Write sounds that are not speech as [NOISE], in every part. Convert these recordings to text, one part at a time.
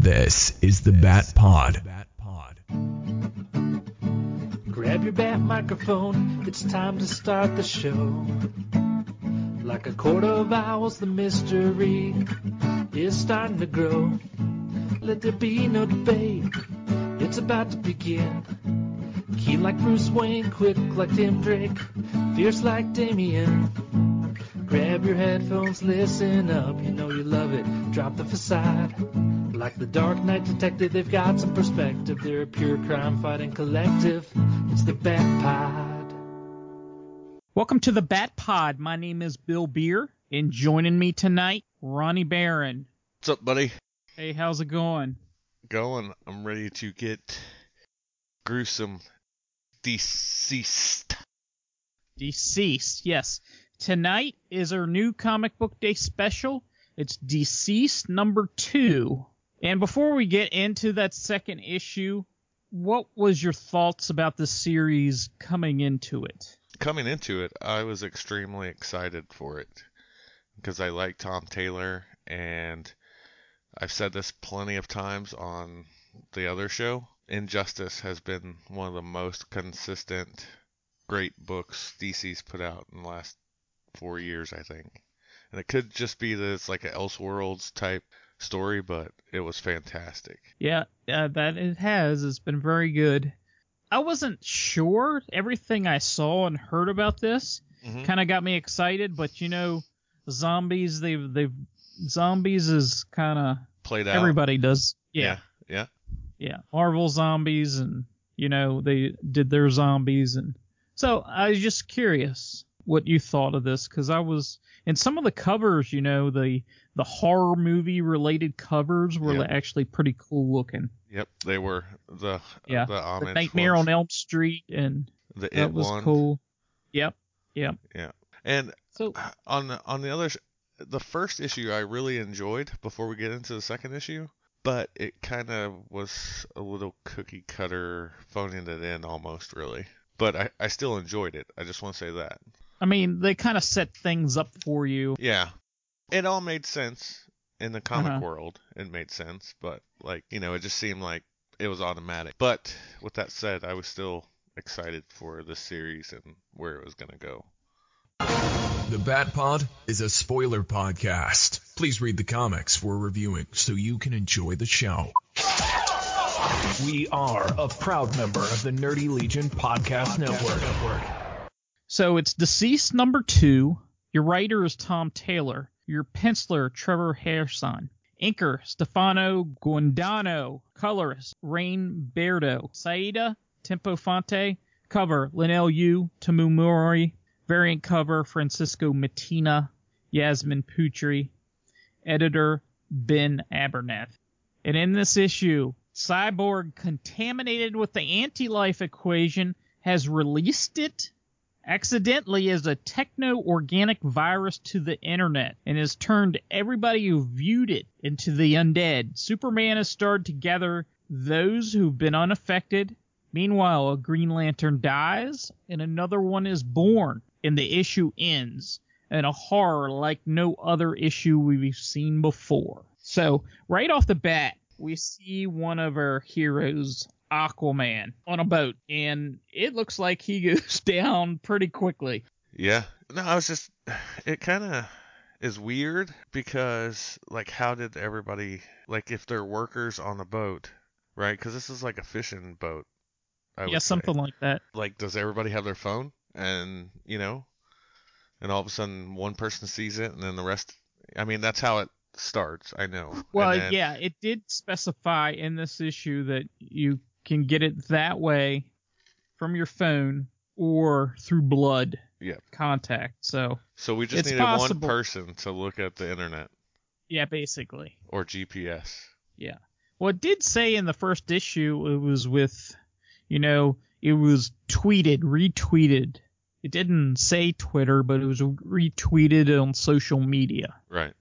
This is the Bat Pod. Grab your bat microphone, it's time to start the show. Like a Court of Owls, the mystery is starting to grow. Let there be no debate, it's about to begin. Keen like Bruce Wayne, quick like Tim Drake, fierce like Damian. Grab your headphones, listen up, you know you love it. Drop the facade. Like the Dark Knight Detective, they've got some perspective. They're a pure crime fighting collective. It's the Bat Pod. Welcome to the Bat Pod. My name is Bill Beer, and joining me tonight, Ronnie Barron. What's up, buddy? Hey, how's it going? Going. I'm ready to get gruesome deceased. Deceased, yes. Tonight is our new comic book day special. It's Deceased number two. And before we get into that second issue, what was your thoughts about the series coming into it? Coming into it, I was extremely excited for it because I like Tom Taylor, and I've said this plenty of times on the other show. Injustice has been one of the most consistent, great books DC's put out in the last four years, I think. And it could just be that it's like an Elseworlds type story, but it was fantastic. Yeah, uh, that it has. It's been very good. I wasn't sure. Everything I saw and heard about this Mhm. kind of got me excited, but you know, zombies. They've they've zombies is kind of Played out. everybody does. Yeah, Yeah. yeah. Marvel zombies, and you know they did their zombies, and so I was just curious what you thought of this because I was in some of the covers. You know, the the horror movie related covers were Yeah. actually pretty cool looking. Yep. They were the Yeah, the The Nightmare ones. on Elm Street, and the that it was one. cool. Yep, yep. Yeah. And So on the, on the other, the first issue I really enjoyed before we get into the second issue, but it kind of was a little cookie cutter, phoning it in almost, really. But I, I still enjoyed it. I just want to say that. I mean, they kind of set things up for you. Yeah, it all made sense in the comic Uh-huh. world. It made sense, but like you know, it just seemed like it was automatic. But with that said, I was still excited for the series and where it was gonna go. The Bat Pod is a spoiler podcast. Please read the comics we're reviewing so you can enjoy the show. We are a proud member of the Nerdy Legion Podcast Network. So it's Deceased number two. Your writer is Tom Taylor. Your penciler, Trevor Hairsine. Inker, Stefano Gaudiano. Colorist, Rain Beredo. Saida, Temofonte. Cover, Leinil Yu, Tomeu Morey. Variant cover, Francesco Mattina. Yasmine Putri. Editor, Ben Abernathy. And in this issue, Cyborg, contaminated with the anti-life equation, has released it accidentally as a techno-organic virus to the internet and has turned everybody who viewed it into the undead. Superman has started to gather those who've been unaffected. Meanwhile, a Green Lantern dies and another one is born, and the issue ends in a horror like no other issue we've seen before. So, right off the bat, we see one of our heroes, Aquaman, on a boat, and it looks like he [LAUGHS] goes down pretty quickly. Yeah. No, I was just it kind of is weird because like how did everybody like if they're workers on the boat, right? Cuz this is like a fishing boat. I yeah, say. something like that. like does everybody have their phone and, you know, and all of a sudden one person sees it and then the rest I mean, that's how it starts, I know. Well, then- yeah, it did specify in this issue that you can get it that way from your phone or through blood Yeah. contact. So, So we just it's needed possible. one person to look at the internet yeah, basically. or GPS. Yeah. Well, it did say in the first issue it was with, you know, it was tweeted, retweeted. It didn't say Twitter, but it was retweeted on social media. Right.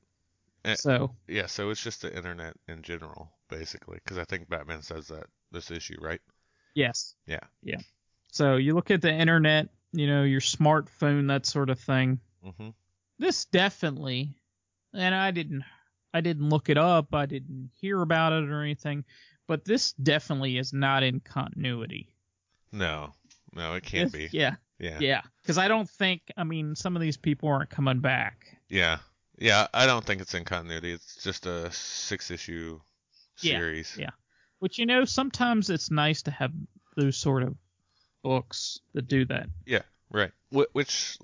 Eh, So, Yeah, so it's just the internet in general, basically, because I think Batman says that this issue, right? yes. Yeah. Yeah. So you look at the internet, you know, your smartphone, that sort of thing. hmm This definitely, and I didn't, I didn't look it up. I didn't hear about it or anything. But this definitely is not in continuity. No, no, it can't be. Yeah, Yeah. yeah. Because I don't think. I mean, some of these people aren't coming back. Yeah. Yeah, I don't think it's in continuity. It's just a six issue series. Yeah, series. yeah. Which you know, sometimes it's nice to have those sort of books that do that. Yeah, right. Wh- Which,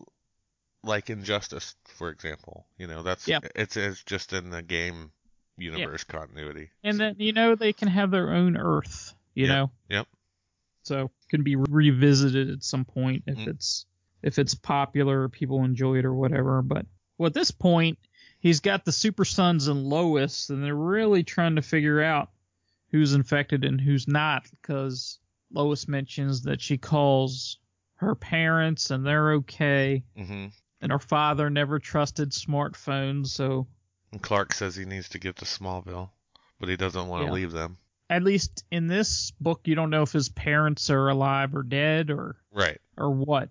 like Injustice, for example, you know, that's Yeah. it's, it's just in the game universe continuity. and then you know they can have their own Earth. You Yep, know. yep. So can be revisited at some point if Mm. it's if it's popular, people enjoy it or whatever. But well, at this point, he's got the Super Sons and Lois, and they're really trying to figure out who's infected and who's not, because Lois mentions that she calls her parents and they're okay, hmm and her father never trusted smartphones, so And Clark says he needs to get to Smallville, but he doesn't want to Yeah. leave them. at least in this book, you don't know if his parents are alive or dead or Right, or what,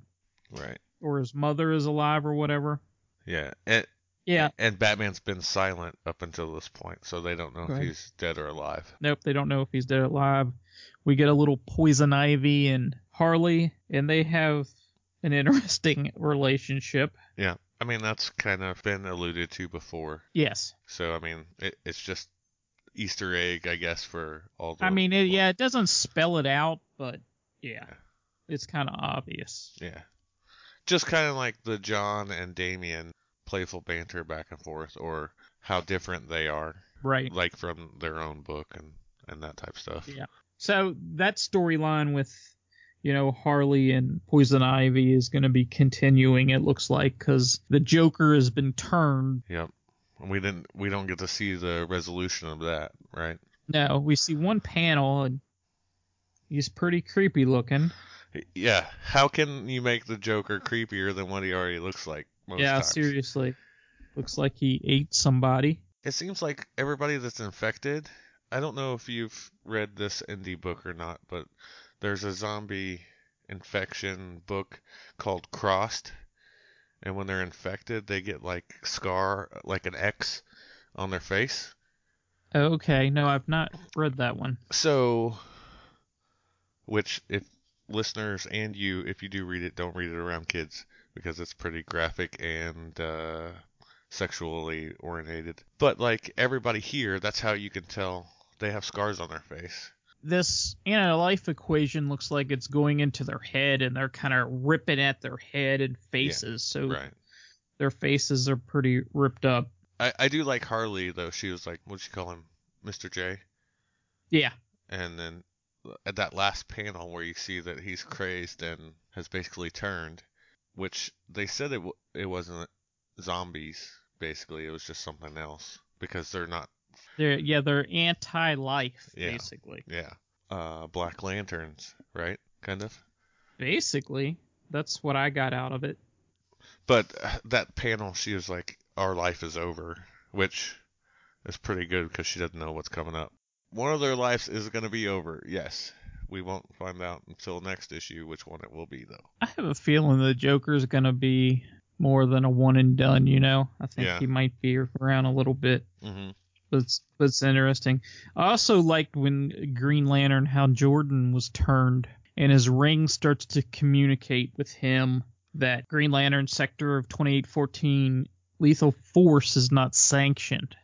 right. or his mother is alive or whatever. Yeah. And, Yeah. And Batman's been silent up until this point, so they don't know Right. if he's dead or alive. Nope, they don't know if he's dead or alive. We get a little Poison Ivy and Harley, and they have an [LAUGHS] interesting relationship. Yeah. I mean, that's kind of been alluded to before. Yes. So, I mean, it, it's just Easter egg, I guess, for all the. I mean, it, yeah, it doesn't spell it out, but yeah, Yeah. it's kind of obvious. Yeah. Just kind of like the John and Damian playful banter back and forth, or how different they are, Right. like from their own book and, and that type stuff. Yeah. So that storyline with, you know, Harley and Poison Ivy is going to be continuing, it looks like, because the Joker has been turned. Yep. And we didn't, we don't get to see the resolution of that, right? No, we see one panel, and he's pretty creepy looking. Yeah. How can you make the Joker creepier than what he already looks like? Yeah, times? seriously. Looks like he ate somebody. It seems like everybody that's infected. I don't know if you've read this indie book or not, but there's a zombie infection book called Crossed, and when they're infected, they get like scar, like an X, on their face. Okay, no, I've not read that one. So, which if listeners and you, if you do read it, don't read it around kids because it's pretty graphic and uh, sexually orientated. But like everybody here, that's how you can tell they have scars on their face. This anti-life equation looks like it's going into their head, and they're kind of ripping at their head and faces. so Right. their faces are pretty ripped up. I, I do like Harley though. She was like, what'd you call him, Mr. J? Yeah, And then at that last panel where you see that he's crazed and has basically turned, which they said it w- it wasn't zombies. Basically, it was just something else because they're not. they're yeah they're anti-life Yeah. basically. Yeah. Uh, Black Lanterns, right? Kind of. Basically, that's what I got out of it. But uh, that panel, she was like, "Our life is over," which is pretty good because she doesn't know what's coming up. One of their lives is going to be over. Yes, we won't find out until next issue which one it will be, though. I have a feeling the Joker's gonna be more than a one and done. You know, I think Yeah. he might be around a little bit. Mm-hmm. but it's, it's interesting. I also liked when Green Lantern Hal Jordan was turned and his ring starts to communicate with him that Green Lantern sector of 2814 lethal force is not sanctioned.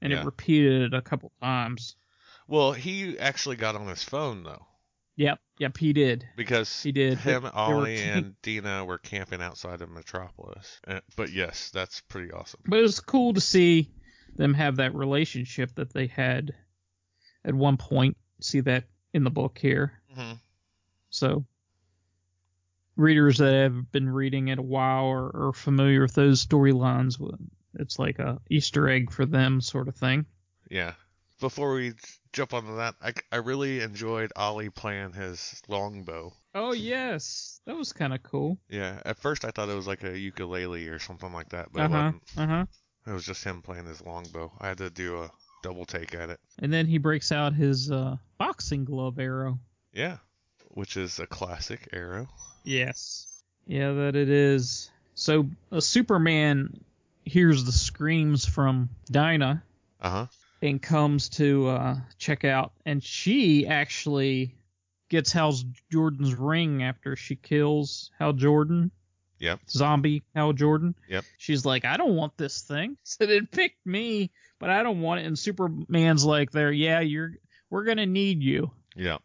And Yeah. it repeated it a couple times. Well, he actually got on his phone though, Yep, yep, he did. because He did. him, They- they were Ollie, [LAUGHS] and Dinah were camping outside of Metropolis. Uh, but yes, that's pretty awesome. But it was cool to see them have that relationship that they had at one point. See that in the book here. hmm So readers that have been reading it a while or are familiar with those storylines, it's like a Easter egg for them sort of thing. Yeah. Before we jump onto that, I, I really enjoyed Ollie playing his longbow. Oh yes, that was kind of cool. Yeah, at first I thought it was like a ukulele or something like that, but Uh it huh. wasn't. Uh huh. It was just him playing his longbow. I had to do a double take at it. And then he breaks out his uh, boxing glove arrow. Yeah, which is a classic arrow. Yes. Yeah, that it is. So uh, Superman hears the screams from Dinah, Uh huh. And comes to uh, check out, and she actually gets Hal Jordan's ring after she kills Hal Jordan. Yep. Zombie Hal Jordan. Yep. She's like, I don't want this thing. Said it picked me, but I don't want it. And Superman's like, there, yeah, you're, we're gonna need you. Yep.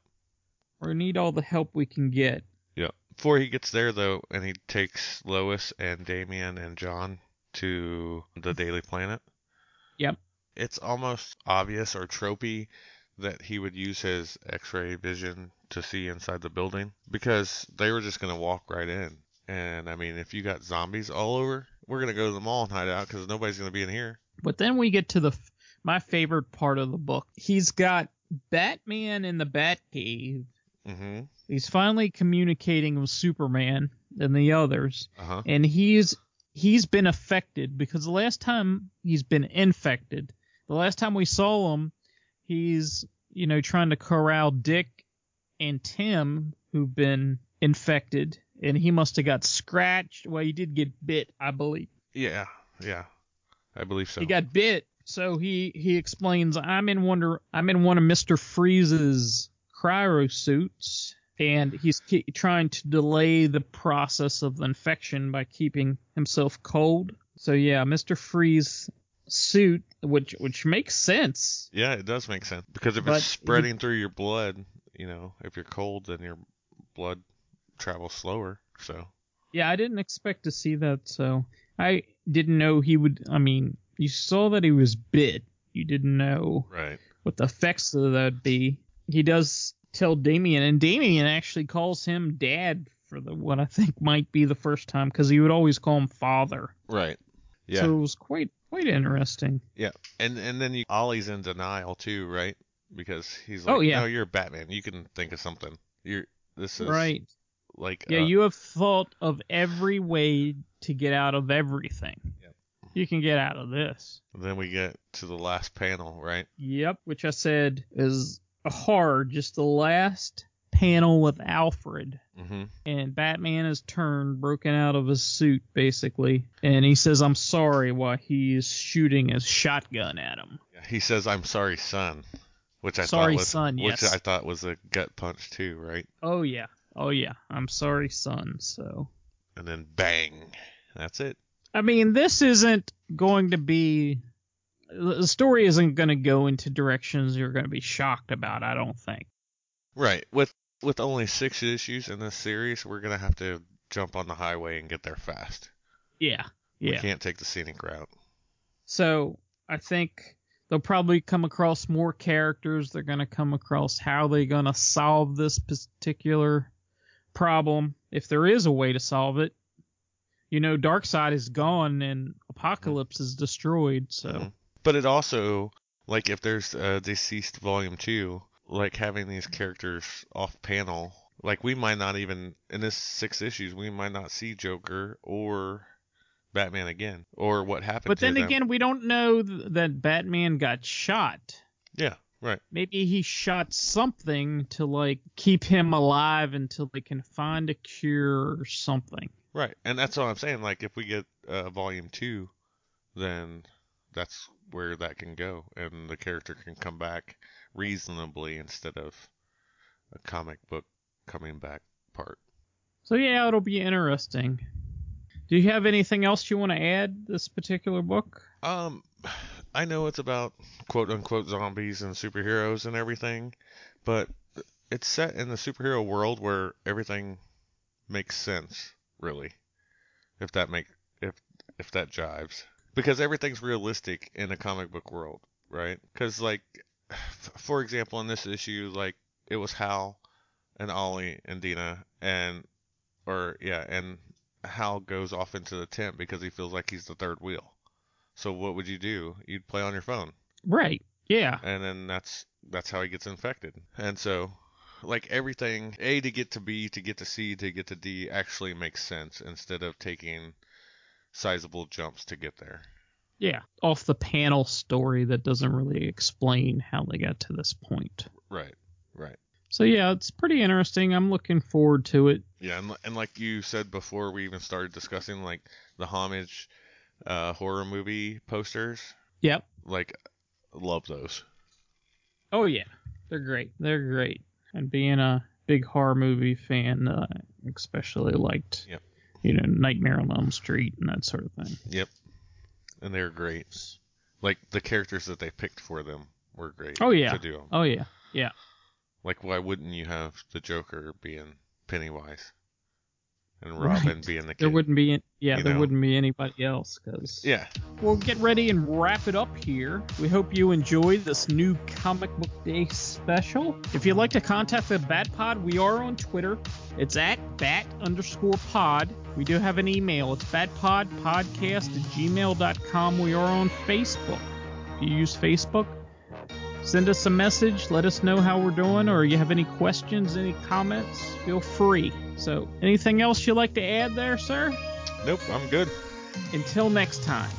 We're gonna need all the help we can get. Yep. Before he gets there though, and he takes Lois and Damian and John to the Daily Planet. Yep. It's almost obvious or tropey that he would use his X-ray vision to see inside the building because they were just gonna walk right in. And I mean, if you got zombies all over, we're gonna go to the mall and hide out because nobody's gonna be in here. But then we get to the f- my favorite part of the book. He's got Batman in the Batcave. Mm-hmm. He's finally communicating with Superman and the others, Uh huh. and he's he's been affected because the last time he's been infected, the last time we saw him, he's you know trying to corral Dick and Tim who've been infected, and he must have got scratched. Well, he did get bit, I believe. Yeah. Yeah. I believe so. He got bit, so he he explains, "I'm in wonder, I'm in one of Mister Freeze's cryo suits, and he's trying to delay the process of the infection by keeping himself cold." So yeah, Mister Freeze suit, which which makes sense. Yeah, it does make sense because if But it's spreading through your blood, you know, if you're cold, then your blood travels slower. So Yeah, I didn't expect to see that, so I didn't know he would. I mean, you saw that he was bit. You didn't know right. what the effects of that would be. He does tell Damian, and Damian actually calls him dad for the what I think might be the first time because he would always call him father. Right. Yeah. So it was quite quite interesting. yeah. And and then you, Ollie's in denial too, right? Because he's like, Oh, yeah. no, you're Batman. You can think of something. You're this is Right. like Yeah, uh, you have thought of every way to get out of everything. Yep. You can get out of this. Then we get to the last panel, right? Yep, which I said is hard. Just the last panel with Alfred. Mm-hmm. and Batman is turned, broken out of his suit, basically, and he says, "I'm sorry," while he's shooting his shotgun at him. He says, "I'm sorry, son," which I Sorry, thought was son, yes. which. I thought was a gut punch too, right? Oh yeah, oh yeah, I'm sorry, son. So, And then bang, that's it. I mean, this isn't going to be. The story isn't going to go into directions you're going to be shocked about. I don't think. Right. With with only six issues in this series, we're gonna have to jump on the highway and get there fast. Yeah, We yeah. can't take the scenic route. So I think they'll probably come across more characters. They're going to come across how they're going to solve this particular problem, if there is a way to solve it. You know, Darkseid is gone and Apokolips is destroyed. So Mhm. But it also like if there's a deceased volume two, like having these characters off panel, like we might not even in this six issues we might not see Joker or Batman again or what happened. but then them. again, we don't know th- that Batman got shot. yeah, right. Maybe he shot something to like keep him alive until they can find a cure or something. Right, and that's what I'm saying. Like, if we get uh, volume two, then that's where that can go, and the character can come back reasonably instead of a comic book coming back part. So yeah, it'll be interesting. Do you have anything else you want to add this particular book? Um, I know it's about quote unquote zombies and superheroes and everything, but it's set in the superhero world where everything makes sense, really. If that make if if that jives, because everything's realistic in a comic book world, right? Because like, [SIGHS] for example, in this issue, like it was Hal and Ollie and Dinah and or yeah, and Hal goes off into the tent because he feels like he's the third wheel. So what would you do? You'd play on your phone, Right. Yeah. and then that's that's how he gets infected. And so, like everything, A to get to B to get to C to get to D actually makes sense instead of taking sizable jumps to get there. Yeah. Off the panel story that doesn't really explain how they got to this point. Right, right. So yeah, it's pretty interesting. I'm looking forward to it. Yeah, and, and like you said before, we even started discussing like the homage uh, horror movie posters. Yep. Like love those. Oh yeah, they're great. They're great. And being a big horror movie fan, uh, especially liked, Yep. you know, Nightmare on Elm Street and that sort of thing. Yep. And they're great. Like the characters that they picked for them were great. Oh yeah. To do 'em. Oh yeah. Yeah. Like why wouldn't you have the Joker being Pennywise and Robin Right. being the kid? There wouldn't be, yeah, You there know? wouldn't be anybody else because. Yeah. We'll get ready and wrap it up here. We hope you enjoyed this new Comic Book Day special. If you'd like to contact the Bat Pod, we are on Twitter. It's at bat underscore pod. We do have an email. It's batpodpodcast at gmail.com. We are on Facebook. If you use Facebook, send us a message. Let us know how we're doing, or you have any questions, any comments, feel free. So, anything else you'd like to add there, sir? Nope, I'm good. Until next time,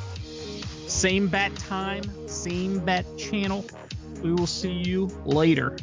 same bat time, same bat channel. We will see you later.